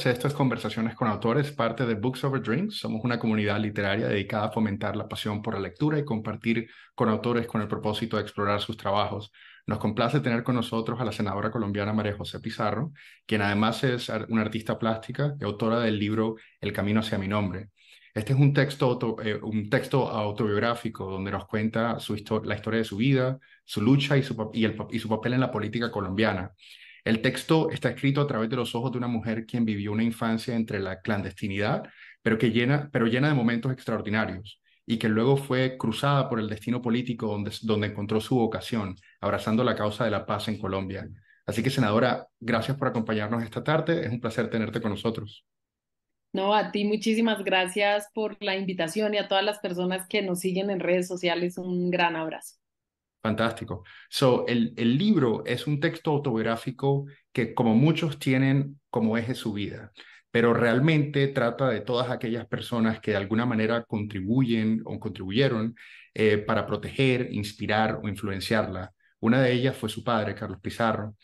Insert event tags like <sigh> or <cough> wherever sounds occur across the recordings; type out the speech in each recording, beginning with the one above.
todos, esto es Conversaciones con Autores, parte de Books Over Drinks. Somos una comunidad literaria dedicada a fomentar la pasión por la lectura y compartir con autores con el propósito de explorar sus trabajos. Nos complace tener con nosotros a la senadora colombiana María José Pizarro, quien además es una artista plástica y autora del libro El Camino hacia mi nombre. Este es un texto, eh, un texto autobiográfico donde nos cuenta su la historia de su vida, su lucha y su, y, y su papel en la política colombiana. El texto está escrito a través de los ojos de una mujer quien vivió una infancia entre la clandestinidad, pero, que llena, pero llena de momentos extraordinarios y que luego fue cruzada por el destino político donde, donde encontró su vocación, abrazando la causa de la paz en Colombia. Así que, senadora, gracias por acompañarnos esta tarde. Es un placer tenerte con nosotros. No, a ti muchísimas gracias por la invitación y a todas las personas que nos siguen en redes sociales un gran abrazo. Fantástico. El libro es un texto autobiográfico que, como muchos, tienen como eje su vida, pero realmente trata de todas aquellas personas que de alguna manera contribuyen o contribuyeron eh, para proteger, inspirar o influenciarla. Una de ellas fue su padre, Carlos Pizarro.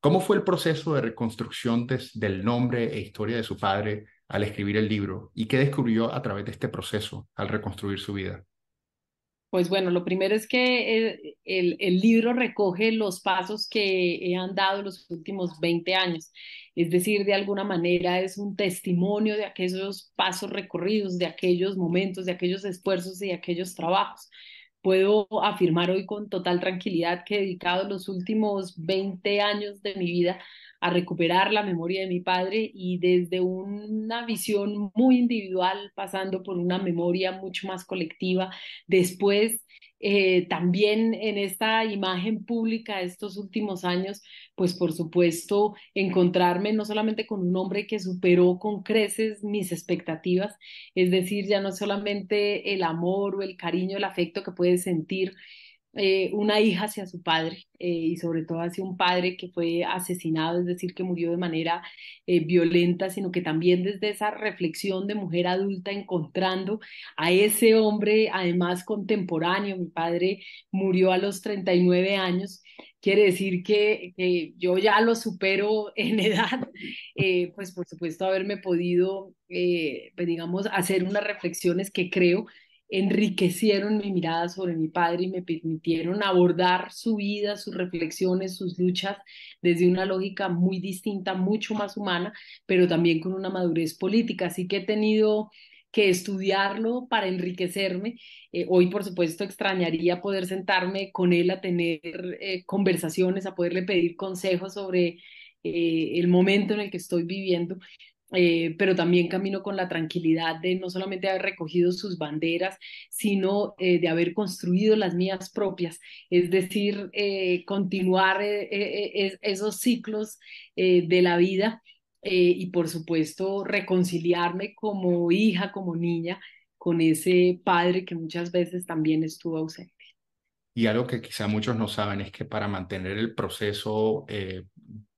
¿Cómo fue el proceso de reconstrucción del nombre e historia de su padre al escribir el libro? ¿Y qué descubrió a través de este proceso al reconstruir su vida? Pues bueno, lo primero es que el, el, libro recoge los pasos que he andado los últimos 20 años. Es decir, de alguna manera es un testimonio de aquellos pasos recorridos, de aquellos momentos, de aquellos esfuerzos y de aquellos trabajos. Puedo afirmar hoy con total tranquilidad que he dedicado los últimos 20 años de mi vida a recuperar la memoria de mi padre y desde una visión muy individual, pasando por una memoria mucho más colectiva, después eh, también en esta imagen pública estos últimos años, pues por supuesto encontrarme no solamente con un hombre que superó con creces mis expectativas, es decir, ya no solamente el amor o el cariño, el afecto que puedes sentir eh, una hija hacia su padre eh, y sobre todo hacia un padre que fue asesinado, es decir, que murió de manera eh, violenta, sino que también desde esa reflexión de mujer adulta encontrando a ese hombre además contemporáneo. Mi padre murió a los 39 años. Quiere decir que, que yo ya lo supero <laughs> en edad, pues por supuesto haberme podido, pues digamos, hacer unas reflexiones que creo enriquecieron mi mirada sobre mi padre y me permitieron abordar su vida, sus reflexiones, sus luchas desde una lógica muy distinta, mucho más humana, pero también con una madurez política. Así que he tenido que estudiarlo para enriquecerme. Eh, hoy, por supuesto, extrañaría poder sentarme con él a tener eh, conversaciones, a poderle pedir consejos sobre eh, el momento en el que estoy viviendo, eh, pero también camino con la tranquilidad de no solamente haber recogido sus banderas, sino eh, de haber construido las mías propias, es decir, eh, continuar esos ciclos de la vida y por supuesto reconciliarme como hija, como niña, con ese padre que muchas veces también estuvo ausente. Y algo que quizá muchos no saben es que para mantener el proceso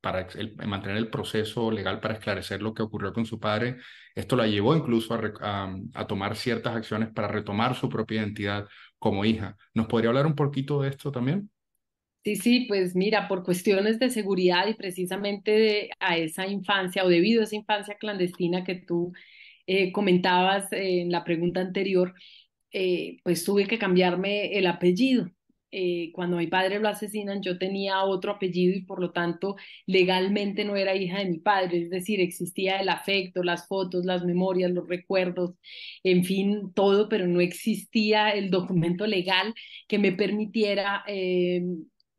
para mantener el proceso legal para esclarecer lo que ocurrió con su padre. Esto la llevó incluso a, tomar ciertas acciones para retomar su propia identidad como hija. ¿Nos podría hablar un poquito de esto también? Sí, sí, pues mira, por cuestiones de seguridad y precisamente a esa infancia o debido a esa infancia clandestina que tú eh, comentabas en la pregunta anterior, eh, pues tuve que cambiarme el apellido. Eh, cuando mi padre lo asesinan, yo tenía otro apellido y por lo tanto legalmente no era hija de mi padre, es decir, existía el afecto, las fotos, las memorias, los recuerdos, en fin, todo, pero no existía el documento legal que me permitiera, eh,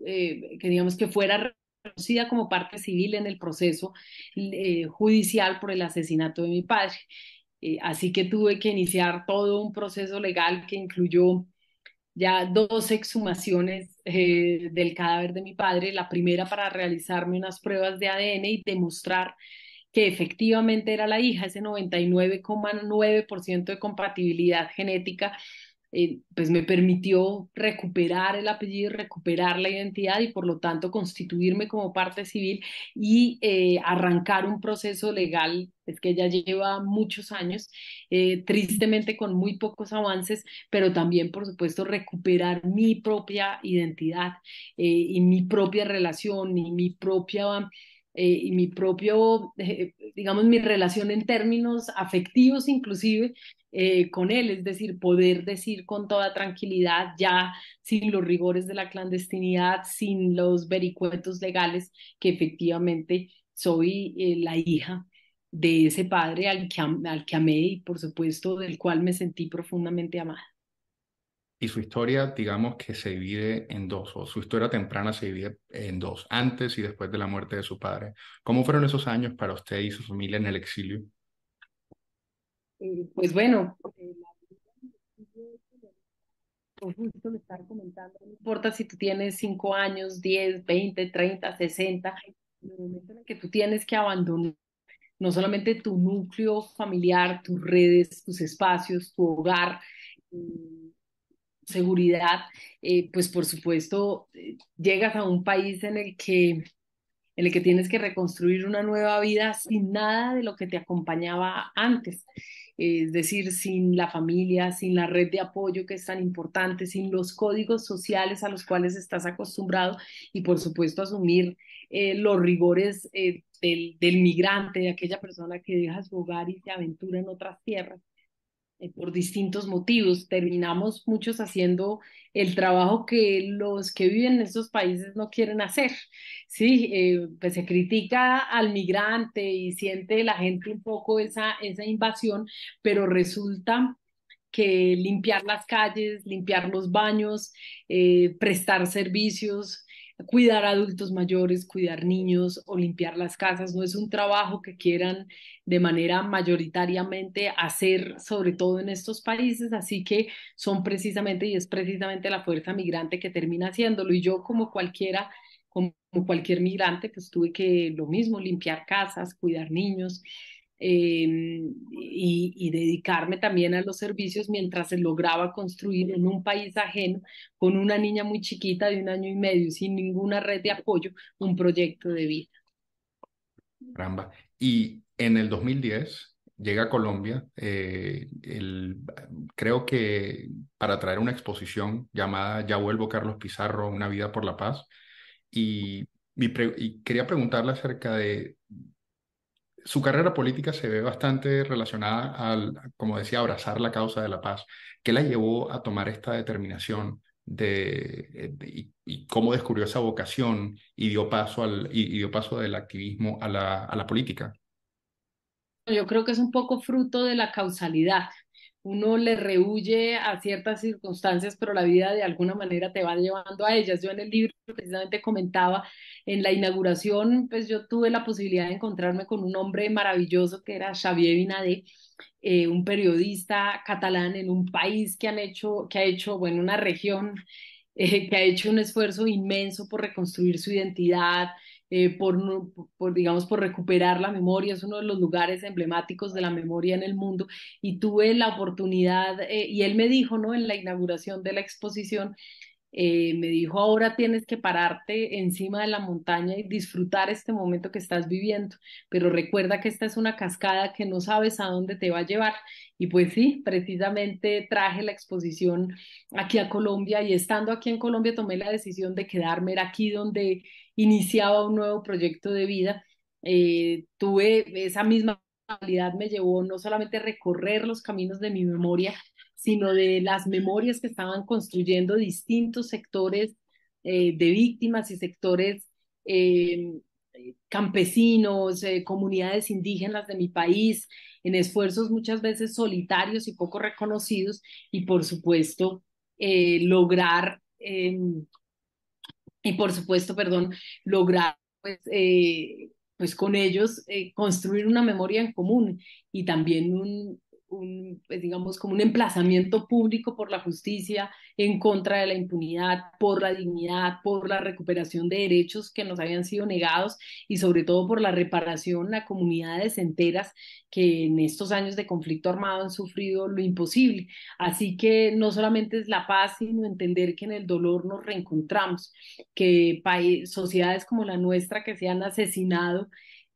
eh, que digamos que fuera reconocida como parte civil en el proceso judicial por el asesinato de mi padre. así que tuve que iniciar todo un proceso legal que incluyó ya dos exhumaciones eh, del cadáver de mi padre, la primera para realizarme unas pruebas de ADN y demostrar que efectivamente era la hija, ese 99,9% de compatibilidad genética eh, pues me permitió recuperar el apellido, recuperar la identidad y por lo tanto constituirme como parte civil y eh, arrancar un proceso legal, es que ya lleva muchos años, eh, tristemente con muy pocos avances, pero también por supuesto recuperar mi propia identidad y mi propia relación y mi propia eh, y mi propio, eh, digamos, mi relación en términos afectivos inclusive eh, con él, es decir, poder decir con toda tranquilidad, ya sin los rigores de la clandestinidad, sin los vericuetos legales, que efectivamente soy la hija de ese padre al que, al que amé y por supuesto del cual me sentí profundamente amada y su historia, digamos que se divide en dos, o su historia temprana se divide en dos, antes y después de la muerte de su padre. ¿Cómo fueron esos años para usted y su familia en el exilio? Eh, pues bueno, justo le estar comentando, no importa si tú tienes cinco años, 10, 20, 30, 60, en el momento en el que tú tienes que abandonar no solamente tu núcleo familiar, tus redes, tus espacios, tu hogar, eh, seguridad, eh, pues por supuesto eh, llegas a un país en el que en el que tienes que reconstruir una nueva vida sin nada de lo que te acompañaba antes. Es decir, sin la familia, sin la red de apoyo que es tan importante, sin los códigos sociales a los cuales estás acostumbrado y por supuesto asumir eh, los rigores del, del migrante, de aquella persona que deja su hogar y se aventura en otras tierras. Eh, por distintos motivos. Terminamos muchos haciendo el trabajo que los que viven en esos países no quieren hacer. Sí, eh, pues se critica al migrante y siente la gente un poco esa, esa invasión, pero resulta que limpiar las calles, limpiar los baños, eh, prestar servicios, cuidar adultos mayores, cuidar niños o limpiar las casas. No es un trabajo que quieran de manera mayoritariamente hacer, sobre todo en estos países, así que son precisamente y es precisamente la fuerza migrante que termina haciéndolo. Y yo como cualquiera, como cualquier migrante, pues tuve que lo mismo, limpiar casas, cuidar niños. Em, y, dedicarme también a los servicios mientras se lograba construir en un país ajeno, con una niña muy chiquita de un año y medio, sin ninguna red de apoyo, un proyecto de vida. Caramba. Y en el 2010 llega a Colombia, eh, el, creo que para traer una exposición llamada Ya vuelvo Carlos Pizarro, Una vida por la paz. Y, y quería preguntarle acerca de su carrera política se ve bastante relacionada al, como decía, abrazar la causa de la paz. ¿Qué la llevó a tomar esta determinación de, y, cómo descubrió esa vocación y dio paso, al, y, dio paso del activismo a la, a la política? Yo creo que es un poco fruto de la causalidad uno le rehuye a ciertas circunstancias, pero la vida de alguna manera te va llevando a ellas. Yo en el libro precisamente comentaba, en la inauguración, pues yo tuve la posibilidad de encontrarme con un hombre maravilloso que era Xavier Binadé, eh, un periodista catalán en un país que han hecho, que ha hecho, bueno, una región eh, que ha hecho un esfuerzo inmenso por reconstruir su identidad, eh, por, digamos, por recuperar la memoria, es uno de los lugares emblemáticos de la memoria en el mundo, y tuve la oportunidad, eh, y él me dijo, ¿no? En la inauguración de la exposición, eh, me dijo, ahora tienes que pararte encima de la montaña y disfrutar este momento que estás viviendo, pero recuerda que esta es una cascada que no sabes a dónde te va a llevar. Y pues sí, precisamente traje la exposición aquí a Colombia y estando aquí en Colombia tomé la decisión de quedarme aquí donde iniciaba un nuevo proyecto de vida. Eh, tuve esa misma realidad me llevó no solamente a recorrer los caminos de mi memoria, sino de las memorias que estaban construyendo distintos sectores eh, de víctimas y sectores eh, campesinos, comunidades indígenas de mi país, en esfuerzos muchas veces solitarios y poco reconocidos, y por supuesto lograr em, y por supuesto, perdón, lograr pues, eh, pues con ellos eh, construir una memoria en común y también un, un, pues, digamos, como un emplazamiento público por la justicia en contra de la impunidad, por la dignidad, por la recuperación de derechos que nos habían sido negados y sobre todo por la reparación a comunidades enteras que en estos años de conflicto armado han sufrido lo imposible. Así que no solamente es la paz, sino entender que en el dolor nos reencontramos, que sociedades como la nuestra que se han asesinado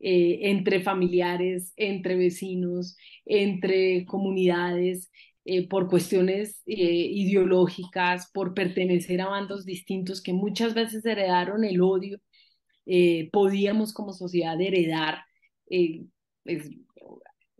eh, entre familiares, entre vecinos, entre comunidades, eh, por cuestiones eh, ideológicas, por pertenecer a bandos distintos que muchas veces heredaron el odio podíamos como sociedad heredar, pues,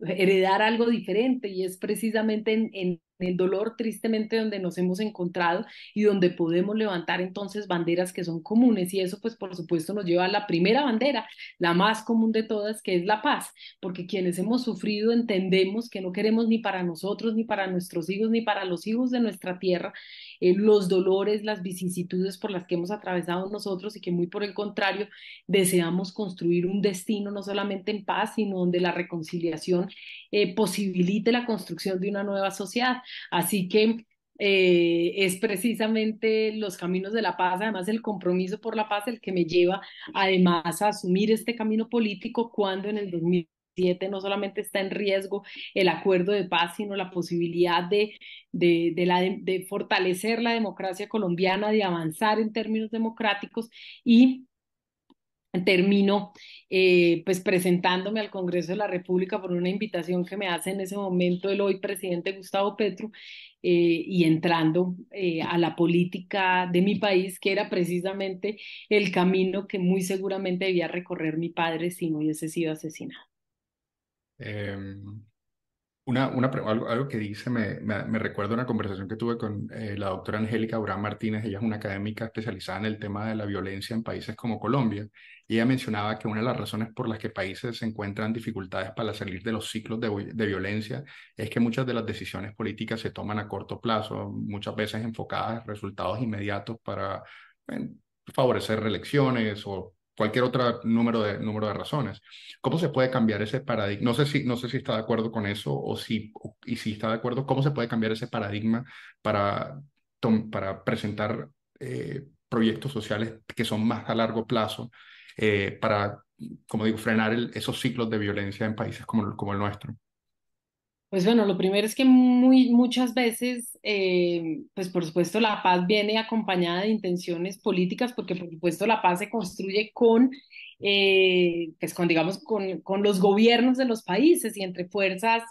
heredar algo diferente y es precisamente en el dolor tristemente donde nos hemos encontrado y donde podemos levantar entonces banderas que son comunes y eso pues por supuesto nos lleva a la primera bandera, la más común de todas, que es la paz, porque quienes hemos sufrido entendemos que no queremos ni para nosotros, ni para nuestros hijos, ni para los hijos de nuestra tierra eh, los dolores, las vicisitudes por las que hemos atravesado nosotros y que muy por el contrario deseamos construir un destino no solamente en paz, sino donde la reconciliación eh, posibilite la construcción de una nueva sociedad. Así que eh, es precisamente los caminos de la paz, además el compromiso por la paz, el que me lleva además a asumir este camino político cuando en el 2007 no solamente está en riesgo el acuerdo de paz, sino la posibilidad de, de, fortalecer la democracia colombiana, de avanzar en términos democráticos y termino eh, pues presentándome al Congreso de la República por una invitación que me hace en ese momento el hoy presidente Gustavo Petro eh, y entrando eh, a la política de mi país, que era precisamente el camino que muy seguramente debía recorrer mi padre si no hubiese sido asesinado. Una, una, algo, algo, que dice me, me, me, recuerda una conversación que tuve con eh, la doctora Angélica Abraham Martínez, ella es una académica especializada en el tema de la violencia en países como Colombia, y ella mencionaba que una de las razones por las que países se encuentran dificultades para salir de los ciclos de, de violencia es que muchas de las decisiones políticas se toman a corto plazo, muchas veces enfocadas en resultados inmediatos para favorecer reelecciones o cualquier otro número de, número de razones. ¿Cómo se puede cambiar ese paradigma? No sé si, no sé si está de acuerdo con eso o si, y si está de acuerdo, ¿cómo se puede cambiar ese paradigma para, para presentar eh, proyectos sociales que son más a largo plazo eh, para, como digo, frenar esos ciclos de violencia en países como, como el nuestro? Pues bueno, lo primero es que muy, muchas veces, eh, pues por supuesto, la paz viene acompañada de intenciones políticas, porque por supuesto la paz se construye con, eh, pues con, digamos, con, con, los gobiernos de los países y entre fuerzas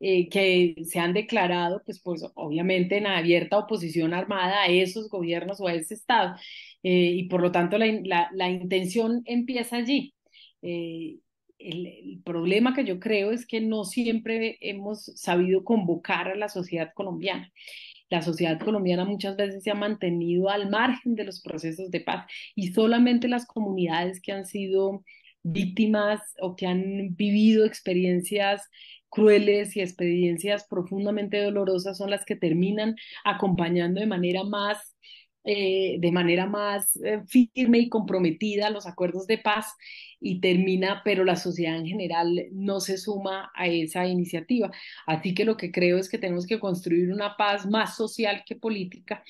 eh, que se han declarado, pues, pues obviamente en abierta oposición armada a esos gobiernos o a ese Estado. y por lo tanto la, la, la intención empieza allí el, problema que yo creo es que no siempre hemos sabido convocar a la sociedad colombiana. La sociedad colombiana muchas veces se ha mantenido al margen de los procesos de paz y solamente las comunidades que han sido víctimas o que han vivido experiencias crueles y experiencias profundamente dolorosas son las que terminan acompañando de manera más eh, de manera más eh, firme y comprometida los acuerdos de paz y termina, pero la sociedad en general no se suma a esa iniciativa. Así que lo que creo es que tenemos que construir una paz más social que política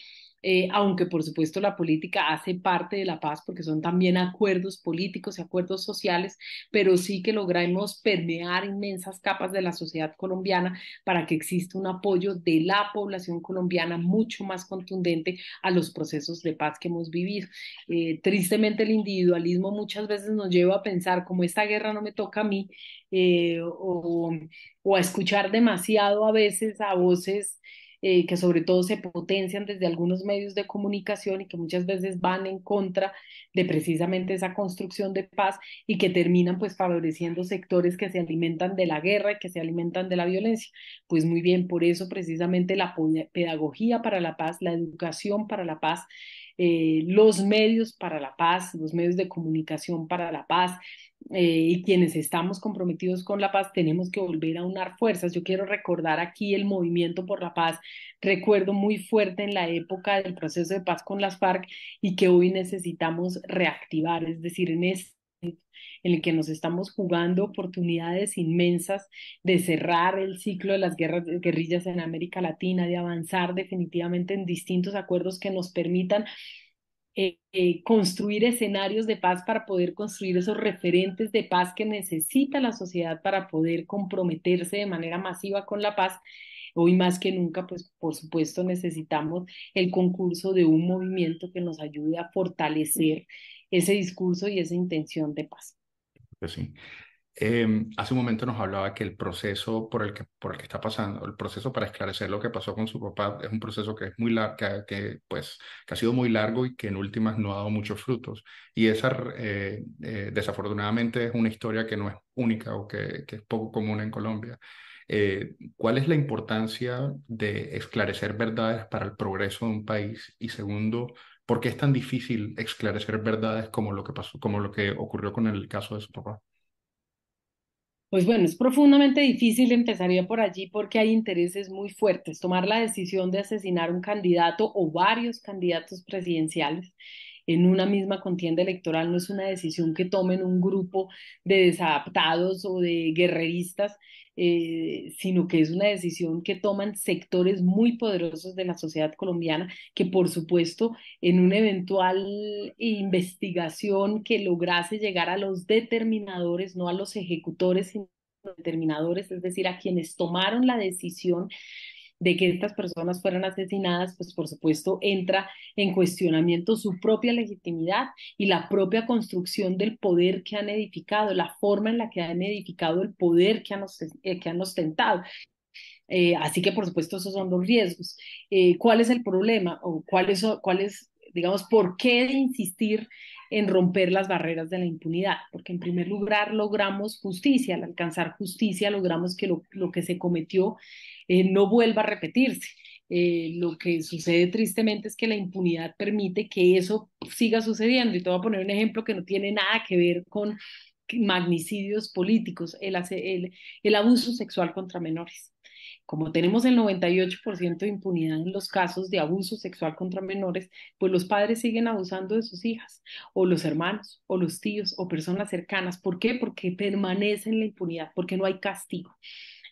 eh, aunque por supuesto la política hace parte de la paz porque son también acuerdos políticos y acuerdos sociales, pero sí que logramos permear inmensas capas de la sociedad colombiana para que exista un apoyo de la población colombiana mucho más contundente a los procesos de paz que hemos vivido. Eh, tristemente el individualismo muchas veces nos lleva pensar como esta guerra no me toca a mí eh, o, o a escuchar demasiado a veces a voces eh, que sobre todo se potencian desde algunos medios de comunicación y que muchas veces van en contra de precisamente esa construcción de paz y que terminan pues favoreciendo sectores que se alimentan de la guerra y que se alimentan de la violencia. Pues muy bien, por eso precisamente la pedagogía para la paz, la educación para la paz, eh, los medios para la paz, los medios de comunicación para la paz, eh, y quienes estamos comprometidos con la paz tenemos que volver a unar fuerzas. Yo quiero recordar aquí el movimiento por la paz, recuerdo muy fuerte en la época del proceso de paz con las FARC y que hoy necesitamos reactivar, es decir, en este en el que nos estamos jugando oportunidades inmensas de cerrar el ciclo de las guerras, guerrillas en América Latina, de avanzar definitivamente en distintos acuerdos que nos permitan eh, eh, construir escenarios de paz para poder construir esos referentes de paz que necesita la sociedad para poder comprometerse de manera masiva con la paz. Hoy más que nunca, pues por supuesto necesitamos el concurso de un movimiento que nos ayude a fortalecer ese discurso y esa intención de paz. Pues sí. Eh, hace un momento nos hablaba que el proceso por el que, por el que está pasando, el proceso para esclarecer lo que pasó con su papá es un proceso que es muy largo, que, que, pues, que ha sido muy largo y que en últimas no ha dado muchos frutos. Y esa, eh, eh, desafortunadamente, es una historia que no es única o que, que es poco común en Colombia. Eh, ¿Cuál es la importancia de esclarecer verdades para el progreso de un país? Y segundo, ¿por qué es tan difícil esclarecer verdades como lo que pasó, como lo que ocurrió con el caso de su papá? Pues bueno, es profundamente difícil, empezaría por allí porque hay intereses muy fuertes. Tomar la decisión de asesinar un candidato o varios candidatos presidenciales en una misma contienda electoral no es una decisión que tomen un grupo de desadaptados o de guerreristas, eh, sino que es una decisión que toman sectores muy poderosos de la sociedad colombiana, que por supuesto en una eventual investigación que lograse llegar a los determinadores, no a los ejecutores, sino determinadores, es decir, a quienes tomaron la decisión de que estas personas fueran asesinadas, pues por supuesto entra en cuestionamiento su propia legitimidad y la propia construcción del poder que han edificado, la forma en la que han edificado el poder que han, eh, ostentado. Eh, así que, por supuesto, esos son los riesgos. Eh, ¿Cuál es el problema? ¿O cuál es, cuál es, digamos, por qué insistir en romper las barreras de la impunidad? Porque, en primer lugar, logramos justicia. Al alcanzar justicia, logramos que lo, lo que se cometió eh, no vuelva a repetirse. Eh, lo que sucede tristemente es que la impunidad permite que eso siga sucediendo. Y te voy a poner un ejemplo que no tiene nada que ver con magnicidios políticos, el, el, el abuso sexual contra menores. Como tenemos el 98% de impunidad en los casos de abuso sexual contra menores, pues los padres siguen abusando de sus hijas, o los hermanos, o los tíos, o personas cercanas. ¿Por qué? Porque permanece en la impunidad, porque no hay castigo.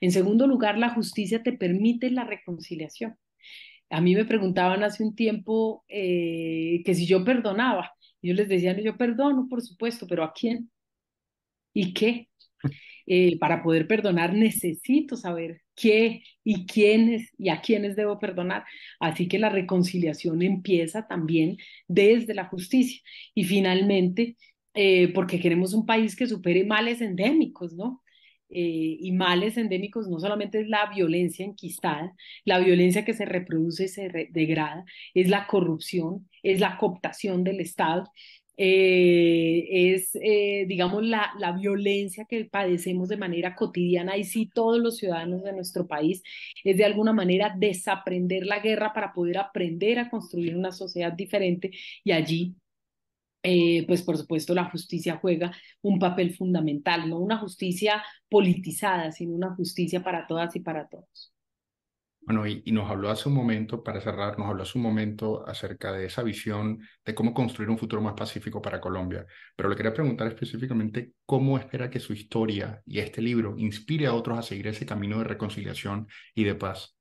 En segundo lugar, la justicia te permite la reconciliación. A mí me preguntaban hace un tiempo eh, que si yo perdonaba. Yo les decía, yo perdono, por supuesto, pero ¿a quién? ¿Y qué? <laughs> Eh, para poder perdonar necesito saber qué y quiénes y a quiénes debo perdonar. Así que la reconciliación empieza también desde la justicia. Y finalmente, eh, porque queremos un país que supere males endémicos, ¿no? Eh, y males endémicos no solamente es la violencia enquistada, la violencia que se reproduce y se degrada, es la corrupción, es la cooptación del Estado, eh, es, eh, digamos, la, la, violencia que padecemos de manera cotidiana y sí todos los ciudadanos de nuestro país, es de alguna manera desaprender la guerra para poder aprender a construir una sociedad diferente y allí eh, pues por supuesto la justicia juega un papel fundamental, no una justicia politizada, sino una justicia para todas y para todos. Bueno, y, y, nos habló hace un momento, para cerrar, nos habló hace un momento acerca de esa visión de cómo construir un futuro más pacífico para Colombia. Pero le quería preguntar específicamente cómo espera que su historia y este libro inspire a otros a seguir ese camino de reconciliación y de paz.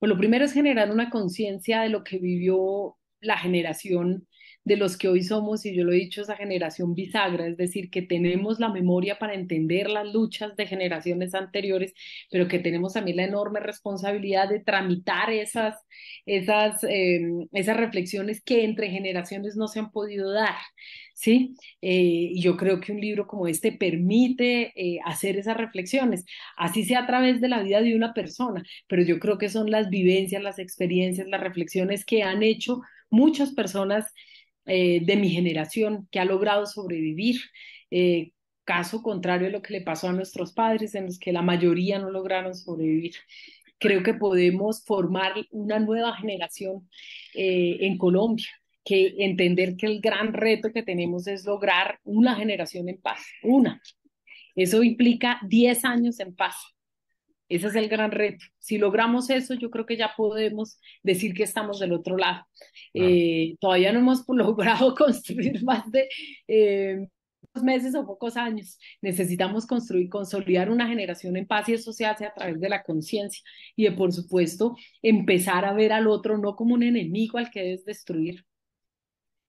Pues lo primero es generar una conciencia de lo que vivió la generación de los que hoy somos, y yo lo he dicho, esa generación bisagra, es decir, que tenemos la memoria para entender las luchas de generaciones anteriores, pero que tenemos también la enorme responsabilidad de tramitar esas, esas, em, esas reflexiones que entre generaciones no se han podido dar. ¿sí? Eh, yo creo que un libro como este permite eh, hacer esas reflexiones, así sea a través de la vida de una persona, pero yo creo que son las vivencias, las experiencias, las reflexiones que han hecho muchas personas eh, de mi generación que ha logrado sobrevivir. Eh, caso contrario a lo que le pasó a nuestros padres, en los que la mayoría no lograron sobrevivir. Creo que podemos formar una nueva generación eh, en Colombia, que entender que el gran reto que tenemos es lograr una generación en paz, una. Eso implica 10 años en paz. Ese es el gran reto. Si logramos eso, yo creo que ya podemos decir que estamos del otro lado. Eh, todavía no hemos <laughs> logrado construir más de eh, meses o pocos años. Necesitamos construir, consolidar una generación en paz y eso se hace a través de la conciencia y de, por supuesto, empezar a ver al otro no como un enemigo al que debes destruir,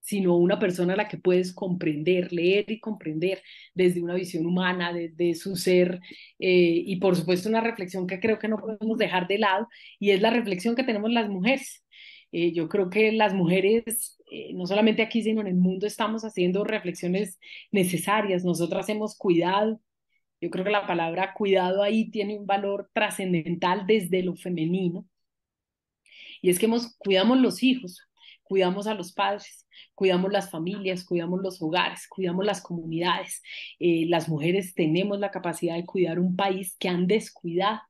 sino una persona a la que puedes comprender, leer y comprender desde una visión humana, desde su ser, eh, y por supuesto una reflexión que creo que no podemos dejar de lado, y es la reflexión que tenemos las mujeres. Eh, yo creo que las mujeres, eh, no solamente aquí, sino en el mundo, estamos haciendo reflexiones necesarias. Nosotras hemos cuidado Yo creo que la palabra cuidado ahí tiene un valor trascendental desde lo femenino. Y es que hemos, cuidamos los hijos, cuidamos a los padres, cuidamos las familias, cuidamos los hogares, cuidamos las comunidades. Eh, las mujeres tenemos la capacidad de cuidar un país que han descuidado.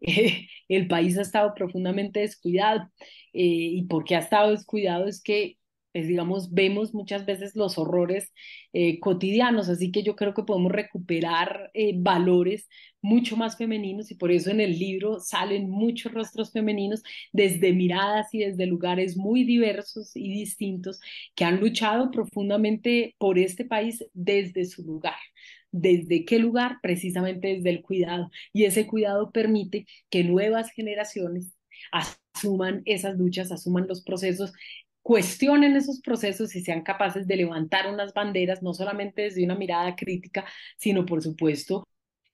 <laughs> El país ha estado profundamente descuidado. Eh, y porque ha estado descuidado es que pues, digamos, vemos muchas veces los horrores eh, cotidianos, así que yo creo que podemos recuperar eh, valores mucho más femeninos y por eso en el libro salen muchos rostros femeninos desde miradas y desde lugares muy diversos y distintos que han luchado profundamente por este país desde su lugar. ¿Desde qué lugar? Precisamente desde el cuidado. Y ese cuidado permite que nuevas generaciones asuman esas luchas, asuman los procesos cuestionen esos procesos y sean capaces de levantar unas banderas, no solamente desde una mirada crítica, sino por supuesto,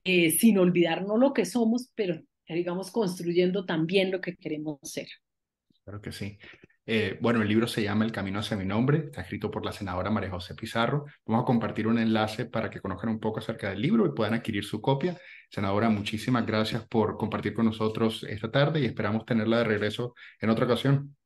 eh, sin olvidarnos lo que somos, pero digamos construyendo también lo que queremos ser. Claro que sí. Eh, bueno, el libro se llama El Camino hacia mi nombre, está escrito por la senadora María José Pizarro. Vamos a compartir un enlace para que conozcan un poco acerca del libro y puedan adquirir su copia. Senadora, muchísimas gracias por compartir con nosotros esta tarde y esperamos tenerla de regreso en otra ocasión.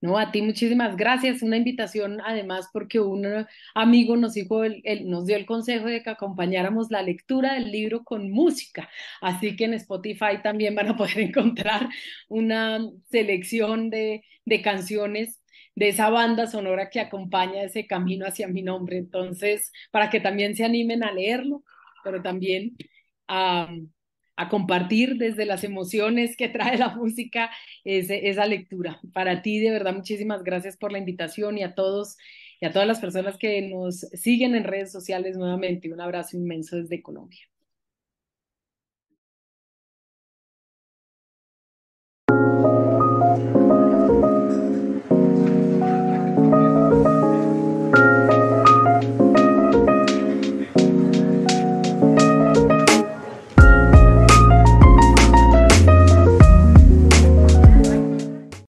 No, a ti muchísimas gracias. Una invitación además porque un amigo nos, dijo el, nos dio el consejo de que acompañáramos la lectura del libro con música. Así que en Spotify también van a poder <laughs> encontrar una selección de, de canciones de esa banda sonora que acompaña ese camino hacia mi nombre. Entonces, para que también se animen a leerlo, pero también a a compartir desde las emociones que trae la música esa lectura. Para ti, de verdad, muchísimas gracias por la invitación y a todos y a todas las personas que nos siguen en redes sociales nuevamente. Un abrazo inmenso desde Colombia.